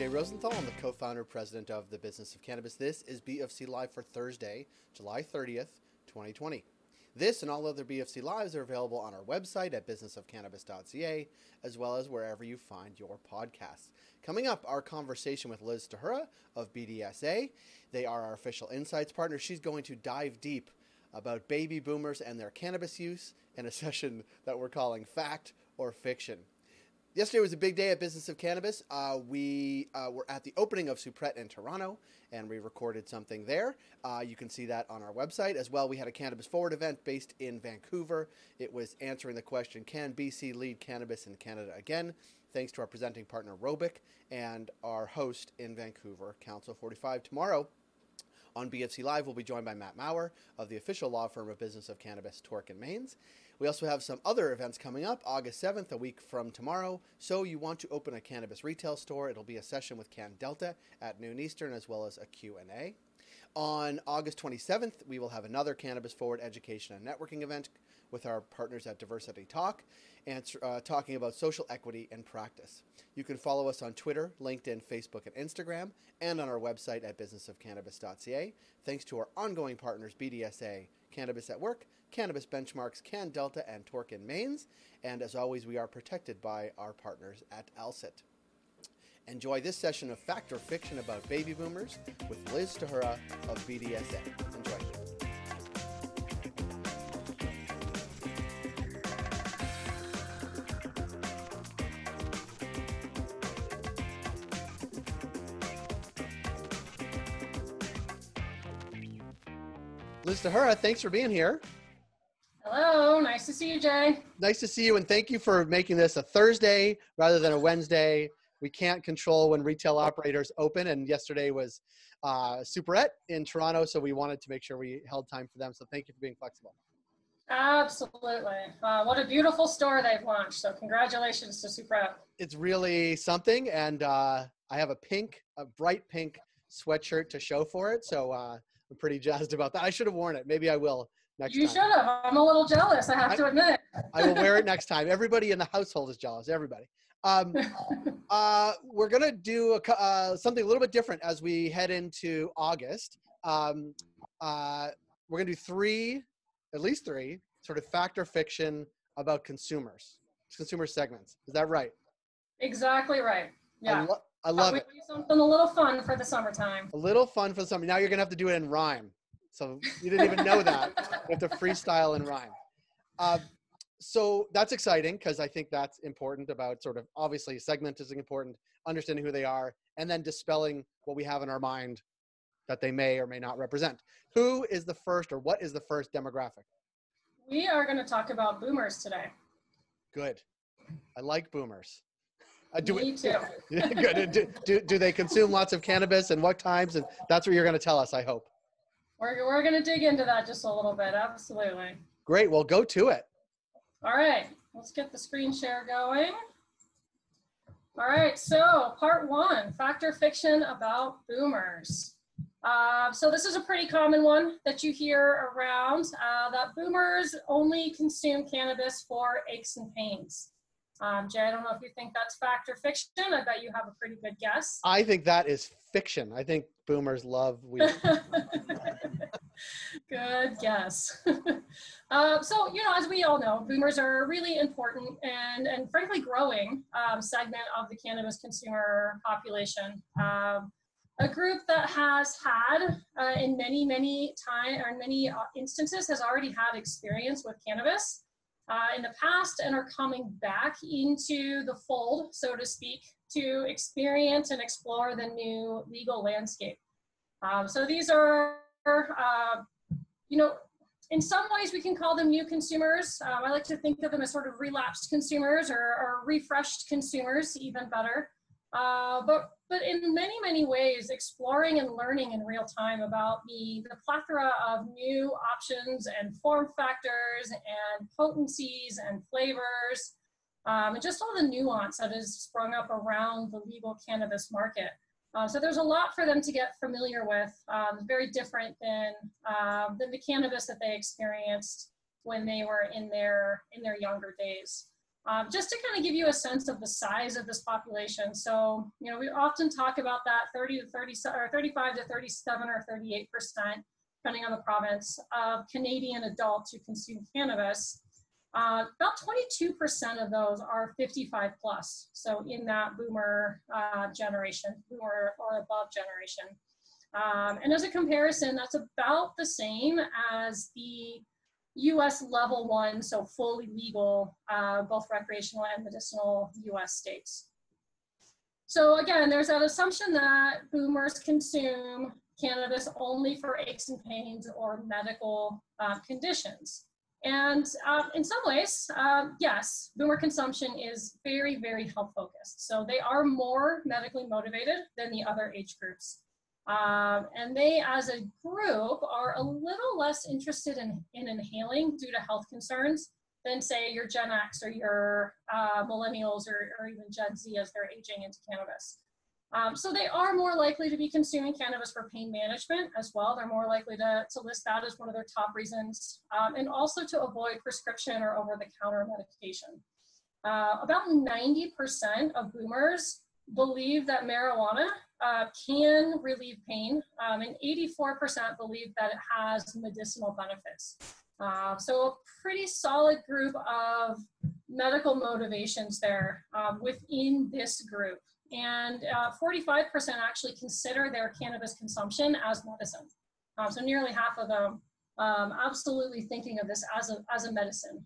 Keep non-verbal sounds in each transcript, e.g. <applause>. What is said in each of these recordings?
Jay Rosenthal. I'm the co founder and president of the Business of Cannabis. This is BFC Live for Thursday, July 30th, 2020. This and all other BFC Lives are available on our website at businessofcannabis.ca, as well as wherever you find your podcasts. Coming up, our conversation with Liz Stahura of BDSA. They are our official insights partner. She's going to dive deep about baby boomers and their cannabis use in a <laughs> session that we're calling Fact or Fiction. Yesterday was a big day at Business of Cannabis. Uh, we uh, were at the opening of Superette in Toronto, and we recorded something there. Uh, you can see that on our website as well. We had a Cannabis Forward event based in Vancouver. It was answering the question Can BC lead cannabis in Canada again? Thanks to our presenting partner, Robic, and our host in Vancouver, Council 45. Tomorrow, on BFC Live, we'll be joined by Matt Maurer of the official law firm of Business of Cannabis, Torkin Manes. We also have some other events coming up August 7th, a week from tomorrow. So, you want to open a cannabis retail store, it'll be a session with CanDelta at noon Eastern, as well as a Q&A. On August 27th, we will have another Cannabis Forward education and networking event with our partners at Diversity Talk and uh, talking about social equity and practice. You can follow us on Twitter, LinkedIn, Facebook, and Instagram, and on our website at businessofcannabis.ca. Thanks to our ongoing partners, BDSA, Cannabis at Work, Cannabis Benchmarks, CanDelta, and Torkin Manes. And as always, we are protected by our partners at Alcit. Enjoy this session of Fact or Fiction about baby boomers with Liz Stahura of BDSA. Enjoy. Liz Stahura, thanks for being here. Hello, nice to see you, Jay. Nice to see you, and thank you for making this a Thursday rather than a Wednesday. We can't control when retail operators open, and yesterday was uh, Superette in Toronto, so we wanted to make sure we held time for them. So thank you for being flexible. Absolutely. Uh, what a beautiful store they've launched. So congratulations to Superette. It's really something, and uh, I have a pink, a bright pink sweatshirt to show for it. So uh, I'm pretty jazzed about that. I should have worn it. Maybe I will next you time. should have. I'm a little jealous, I have I- to admit. <laughs> I will wear it next time. Everybody in the household is jealous. Everybody. Um, <laughs> uh, we're gonna do a, uh, something a little bit different as we head into August. Um, uh, we're gonna do three, at least three, sort of fact or fiction about consumers, consumer segments. Is that right? exactly right. I, Yeah. lo- I love it. something a little fun for the summertime. A little fun for the summer. Now you're gonna have to do it in rhyme. So you didn't even know that. <laughs> You have to freestyle and rhyme. Uh, so that's exciting because I think that's important about sort of obviously segment is important, understanding who they are, and then dispelling what we have in our mind that they may or may not represent. Who is the first or what is the first demographic? We are going to talk about boomers today. Good. I like boomers. Uh, do Me we, <laughs> too. good. Do, do, do they consume lots of cannabis and what times? And that's what you're going to tell us, I hope. We're, we're going to dig into that just a little bit. Absolutely. Great. Well, go to it. All right, let's get the screen share going. All right, so part one, fact or fiction about boomers. Uh, so this is a pretty common one that you hear around, uh, that boomers only consume cannabis for aches and pains. Um, Jay, I don't know if you think that's fact or fiction. I bet you have a pretty good guess. I think that is fiction. I think boomers love weed. <laughs> <laughs> Good guess. <laughs> uh, so, you know, as we all know, boomers are a really important and, and frankly growing um, segment of the cannabis consumer population. Um, a group that has had, uh, in many, many time or in many uh, instances, has already had experience with cannabis uh, in the past and are coming back into the fold, so to speak, to experience and explore the new legal landscape. Um, so these are, uh, you know, in some ways we can call them new consumers. Um, I like to think of them as sort of relapsed consumers or, or refreshed consumers, even better. Uh, but but in many many ways, exploring and learning in real time about the the plethora of new options and form factors and potencies and flavors, um, and just all the nuance that has sprung up around the legal cannabis market. Uh, so there's a lot for them to get familiar with, um, very different than, uh, than the cannabis that they experienced when they were in their, in their younger days. Um, just to kind of give you a sense of the size of this population. So, you know, we often talk about that 30 to 30 or 35 to 37 or 38 percent, depending on the province, of Canadian adults who consume cannabis. Uh, about 22% of those are 55 plus, so in that boomer uh, generation, boomer or above generation. Um, and as a comparison, that's about the same as the US level one, so fully legal, uh, both recreational and medicinal US states. So again, there's that assumption that boomers consume cannabis only for aches and pains or medical uh, conditions. And uh, in some ways, uh, yes, boomer consumption is very, very health focused. So they are more medically motivated than the other age groups. Um, and they, as a group, are a little less interested in, in inhaling due to health concerns than, say, your Gen X or your uh, millennials or, or even Gen Z as they're aging into cannabis. Um, so they are more likely to be consuming cannabis for pain management as well. They're more likely to, to list that as one of their top reasons, um, and also to avoid prescription or over-the-counter medication. Uh, about 90% of boomers believe that marijuana uh, can relieve pain, um, and 84% believe that it has medicinal benefits. Uh, so a pretty solid group of medical motivations there um, within this group. And 45% uh, actually consider their cannabis consumption as medicine. Um, so nearly half of them um, absolutely thinking of this as a, as a medicine.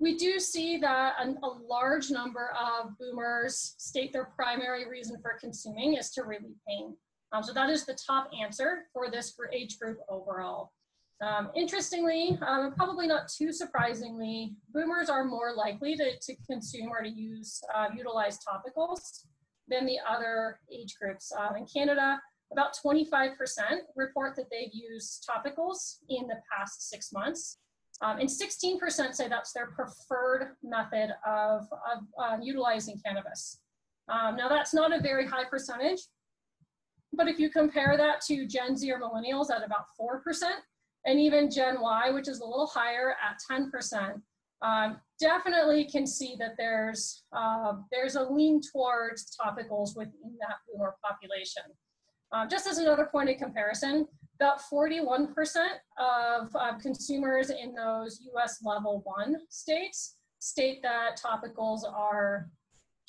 We do see that a, a, large number of boomers state their primary reason for consuming is to relieve pain. Um, so that is the top answer for this age group overall. Um, interestingly, um, probably not too surprisingly, boomers are more likely to, to consume or to use, uh, utilize topicals than the other age groups. Um, in Canada, about 25% report that they've used topicals in the past six months. Um, and 16% say that's their preferred method of, of uh, utilizing cannabis. Um, now that's not a very high percentage, but if you compare that to Gen Z or millennials at about 4%, and even Gen Y, which is a little higher at 10%, um, definitely can see that there's, uh, there's a lean towards topicals within that boomer population. Um, just as another point of comparison, about 41% of uh, consumers in those US level one states state that topicals are,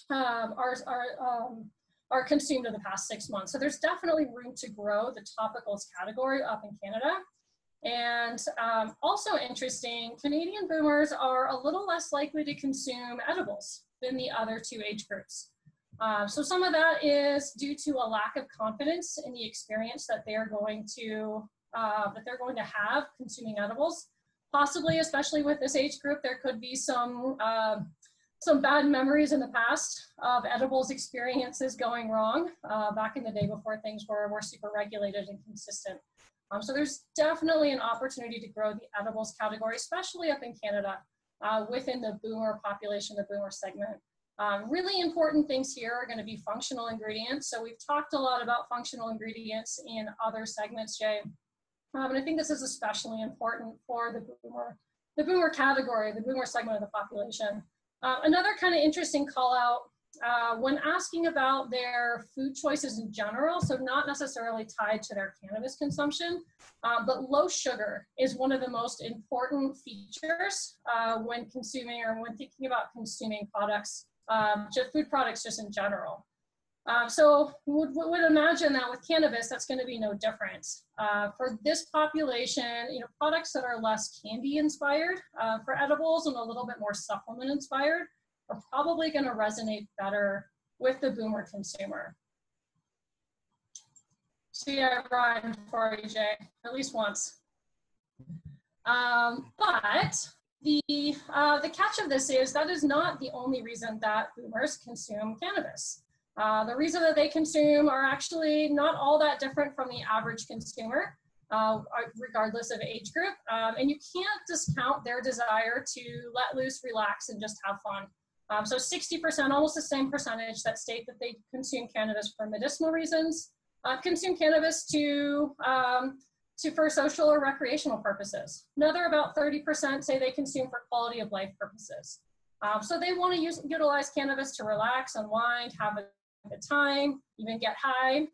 um, are, are, um, are consumed in the past six months. So there's definitely room to grow the topicals category up in Canada. And um, also interesting, Canadian boomers are a little less likely to consume edibles than the other two age groups. Uh, so some of that is due to a lack of confidence in the experience that they're going to uh, that they're going to have consuming edibles. Possibly, especially with this age group, there could be some uh, some bad memories in the past of edibles experiences going wrong uh, back in the day before things were, were super regulated and consistent. Um, so there's definitely an opportunity to grow the edibles category, especially up in Canada uh, within the boomer population, the boomer segment. Um, really important things here are going to be functional ingredients. So we've talked a lot about functional ingredients in other segments, Jay. Um, and I think this is especially important for the boomer, the boomer category, the boomer segment of the population. Uh, another kind of interesting call out uh, when asking about their food choices in general, so not necessarily tied to their cannabis consumption, uh, but low sugar is one of the most important features uh, when consuming or when thinking about consuming products um, just food products just in general. Uh, so would, would imagine that with cannabis, that's going to be no different. Uh, for this population, you know, products that are less candy inspired uh, for edibles and a little bit more supplement inspired are probably going to resonate better with the boomer consumer. So yeah, Brian for EJ at least once. Um, but the, uh, the catch of this is that is not the only reason that boomers consume cannabis. Uh, the reason that they consume are actually not all that different from the average consumer, uh, regardless of age group. Um, and you can't discount their desire to let loose, relax, and just have fun. Um, so 60%, almost the same percentage that state that they consume cannabis for medicinal reasons, uh, consume cannabis to um, to for social or recreational purposes. Another about 30% say they consume for quality of life purposes. Um, so they want to use, utilize cannabis to relax, unwind, have a good time, even get high.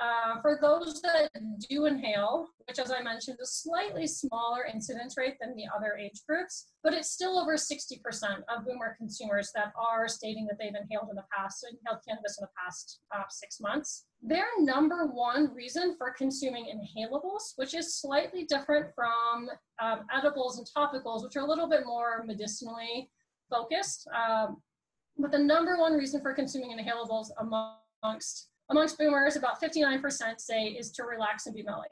Uh, for those that do inhale, which as I mentioned, is slightly smaller incidence rate than the other age groups, but it's still over 60% of boomer consumers that are stating that they've inhaled in the past, so inhaled cannabis in the past uh, six months. Their number one reason for consuming inhalables, which is slightly different from um, edibles and topicals, which are a little bit more medicinally focused, um, but the number one reason for consuming inhalables amongst amongst boomers, about 59% say is to relax and be mellow.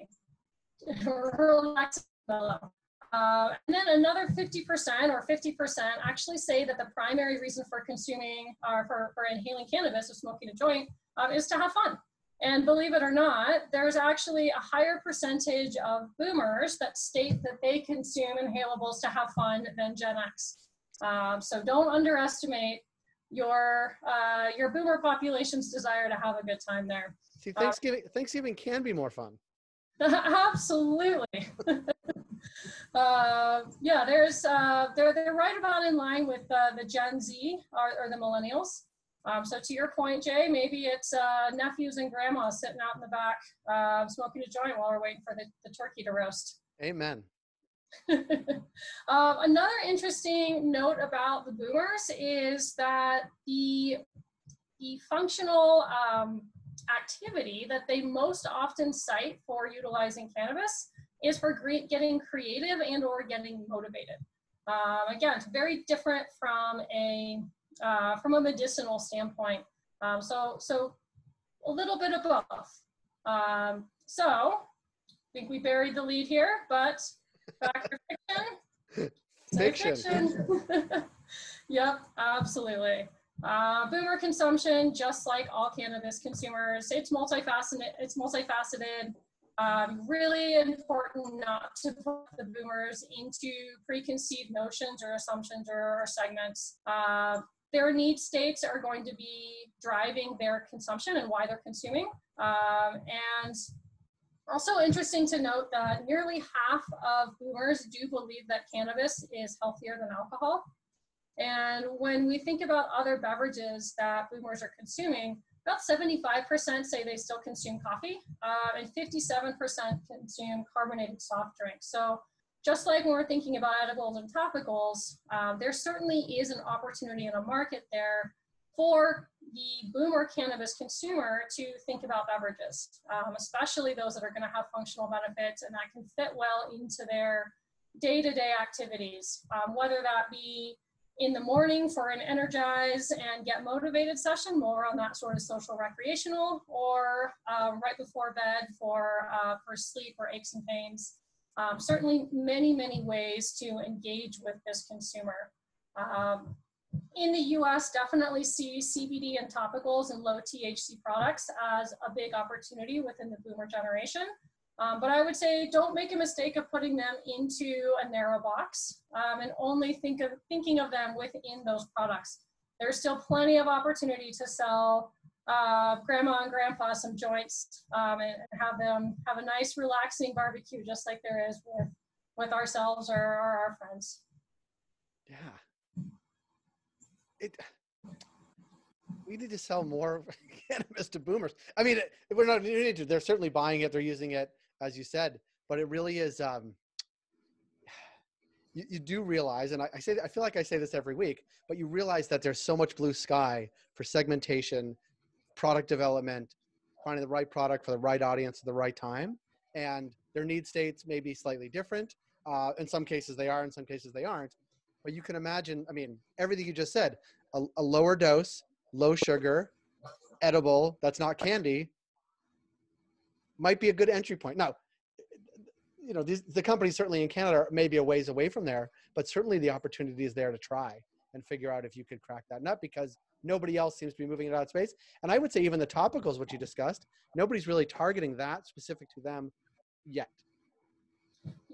<laughs> relax and mellow. Uh, and then another 50% or 50% actually say that the primary reason for consuming or uh, for, for inhaling cannabis or smoking a joint um, is to have fun. And believe it or not, there's actually a higher percentage of boomers that state that they consume inhalables to have fun than Gen X. Um, so don't underestimate your uh, your boomer population's desire to have a good time there. See, Thanksgiving uh, Thanksgiving can be more fun. <laughs> absolutely. <laughs> uh, yeah, there's uh, they're they're right about in line with uh, the Gen Z or, or the millennials. Um, so to your point, Jay, maybe it's uh, nephews and grandmas sitting out in the back uh, smoking a joint while we're waiting for the, the turkey to roast. Amen. <laughs> um, another interesting note about the boomers is that the, the functional um, activity that they most often cite for utilizing cannabis is for getting creative and or getting motivated. Um, again, it's very different from a uh, from a medicinal standpoint. Um, so so a little bit of both. Um, so I think we buried the lead here, but Fiction? Fiction. fiction. <laughs> yep, absolutely. Uh, boomer consumption, just like all cannabis consumers, it's multifaceted. It's multifaceted. Um, really important not to put the boomers into preconceived notions or assumptions or, or segments. Uh, their need states are going to be driving their consumption and why they're consuming. Um, and also interesting to note that nearly half of boomers do believe that cannabis is healthier than alcohol. And when we think about other beverages that boomers are consuming, about 75% say they still consume coffee, uh, and 57% consume carbonated soft drinks. So just like when we're thinking about edibles and topicals, um, there certainly is an opportunity in a market there for the boomer cannabis consumer to think about beverages, um, especially those that are going to have functional benefits and that can fit well into their day-to-day activities, um, whether that be in the morning for an energize and get motivated session, more on that sort of social recreational, or um, right before bed for, uh, for sleep or aches and pains. Um, certainly many, many ways to engage with this consumer. Um, in the US, definitely see CBD and topicals and low THC products as a big opportunity within the boomer generation. Um, but I would say don't make a mistake of putting them into a narrow box um, and only think of thinking of them within those products. There's still plenty of opportunity to sell uh, grandma and grandpa some joints um, and have them have a nice relaxing barbecue just like there is with with ourselves or, or our friends. Yeah, it we need to sell more <laughs> cannabis to boomers. I mean, we're not need to. They're certainly buying it. They're using it, as you said. But it really is. Um, you, you do realize, and I, I say, I feel like I say this every week, but you realize that there's so much blue sky for segmentation, product development, finding the right product for the right audience at the right time, and their need states may be slightly different. Uh, in some cases, they are. In some cases, they aren't. But you can imagine, I mean, everything you just said, a, a lower dose, low sugar, edible, that's not candy, might be a good entry point. Now, you know, these, the companies certainly in Canada may be a ways away from there, but certainly the opportunity is there to try and figure out if you could crack that nut because nobody else seems to be moving in that space. And I would say even the topicals, which you discussed, nobody's really targeting that specific to them yet.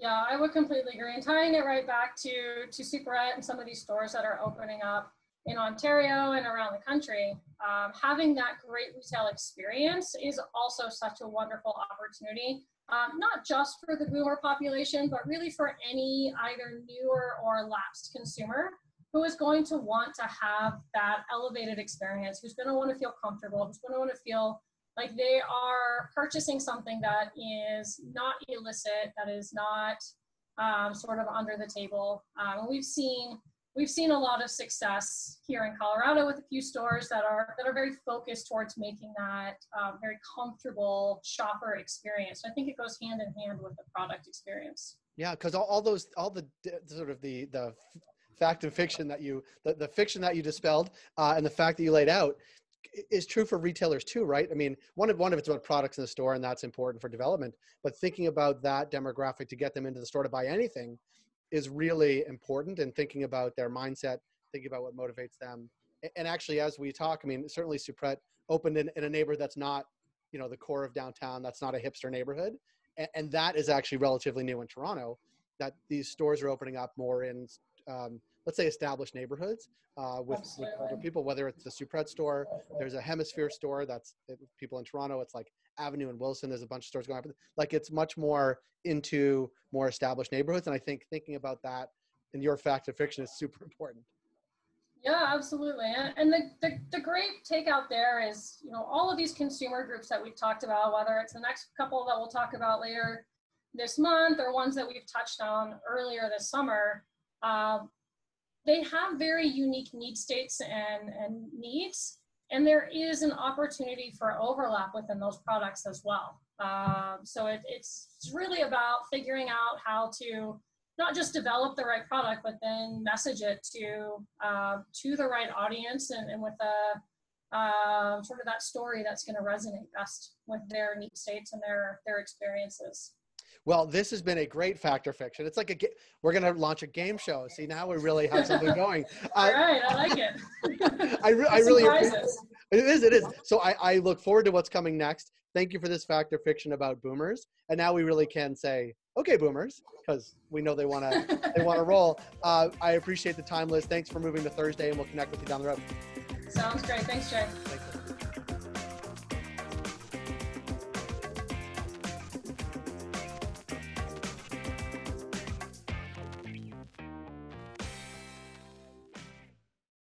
Yeah, I would completely agree. And tying it right back to to Superette and some of these stores that are opening up in Ontario and around the country, um, having that great retail experience is also such a wonderful opportunity um, not just for the boomer population, but really for any either newer or lapsed consumer who is going to want to have that elevated experience, who's going to want to feel comfortable, who's going to want to feel like they are purchasing something that is not illicit, that is not um, sort of under the table. Um, we've seen we've seen a lot of success here in Colorado with a few stores that are that are very focused towards making that um, very comfortable shopper experience. I think it goes hand in hand with the product experience. Yeah, because all, all those all the sort of the the fact and fiction that you the, the fiction that you dispelled uh, and the fact that you laid out is true for retailers too, right? I mean, one of one of it's about products in the store, and that's important for development. But thinking about that demographic to get them into the store to buy anything is really important. And thinking about their mindset, thinking about what motivates them. And actually, as we talk, I mean, certainly Superette opened in, in a neighborhood that's not, you know, the core of downtown. That's not a hipster neighborhood, and, and that is actually relatively new in Toronto. That these stores are opening up more in um, let's say established neighborhoods uh, with, with, older people, whether it's the Superette store, there's a Hemisphere store that's people in Toronto. It's like Avenue and Wilson. There's a bunch of stores going up. Like it's much more into more established neighborhoods. And I think thinking about that in your fact of fiction is super important. Yeah, absolutely. And the, the, the great takeout there is, you know, all of these consumer groups that we've talked about, whether it's the next couple that we'll talk about later this month or ones that we've touched on earlier this summer, uh, they have very unique need states and, and needs, and there is an opportunity for overlap within those products as well. Um, so it, it's, it's really about figuring out how to not just develop the right product, but then message it to uh, to the right audience and, and with a uh, sort of that story that's going to resonate best with their need states and their their experiences. Well, this has been a great fact factor fiction. It's like a we're going to launch a game show. See, now we really have something going. <laughs> All uh, right, I like it. <laughs> I, re- I really it is. It is. So I, I look forward to what's coming next. Thank you for this factor fiction about boomers. And now we really can say, okay, boomers, because we know they want to they want to <laughs> roll. Uh, I appreciate the time, Liz. Thanks for moving to Thursday, and we'll connect with you down the road. Sounds great. Thanks, Jay. Thanks.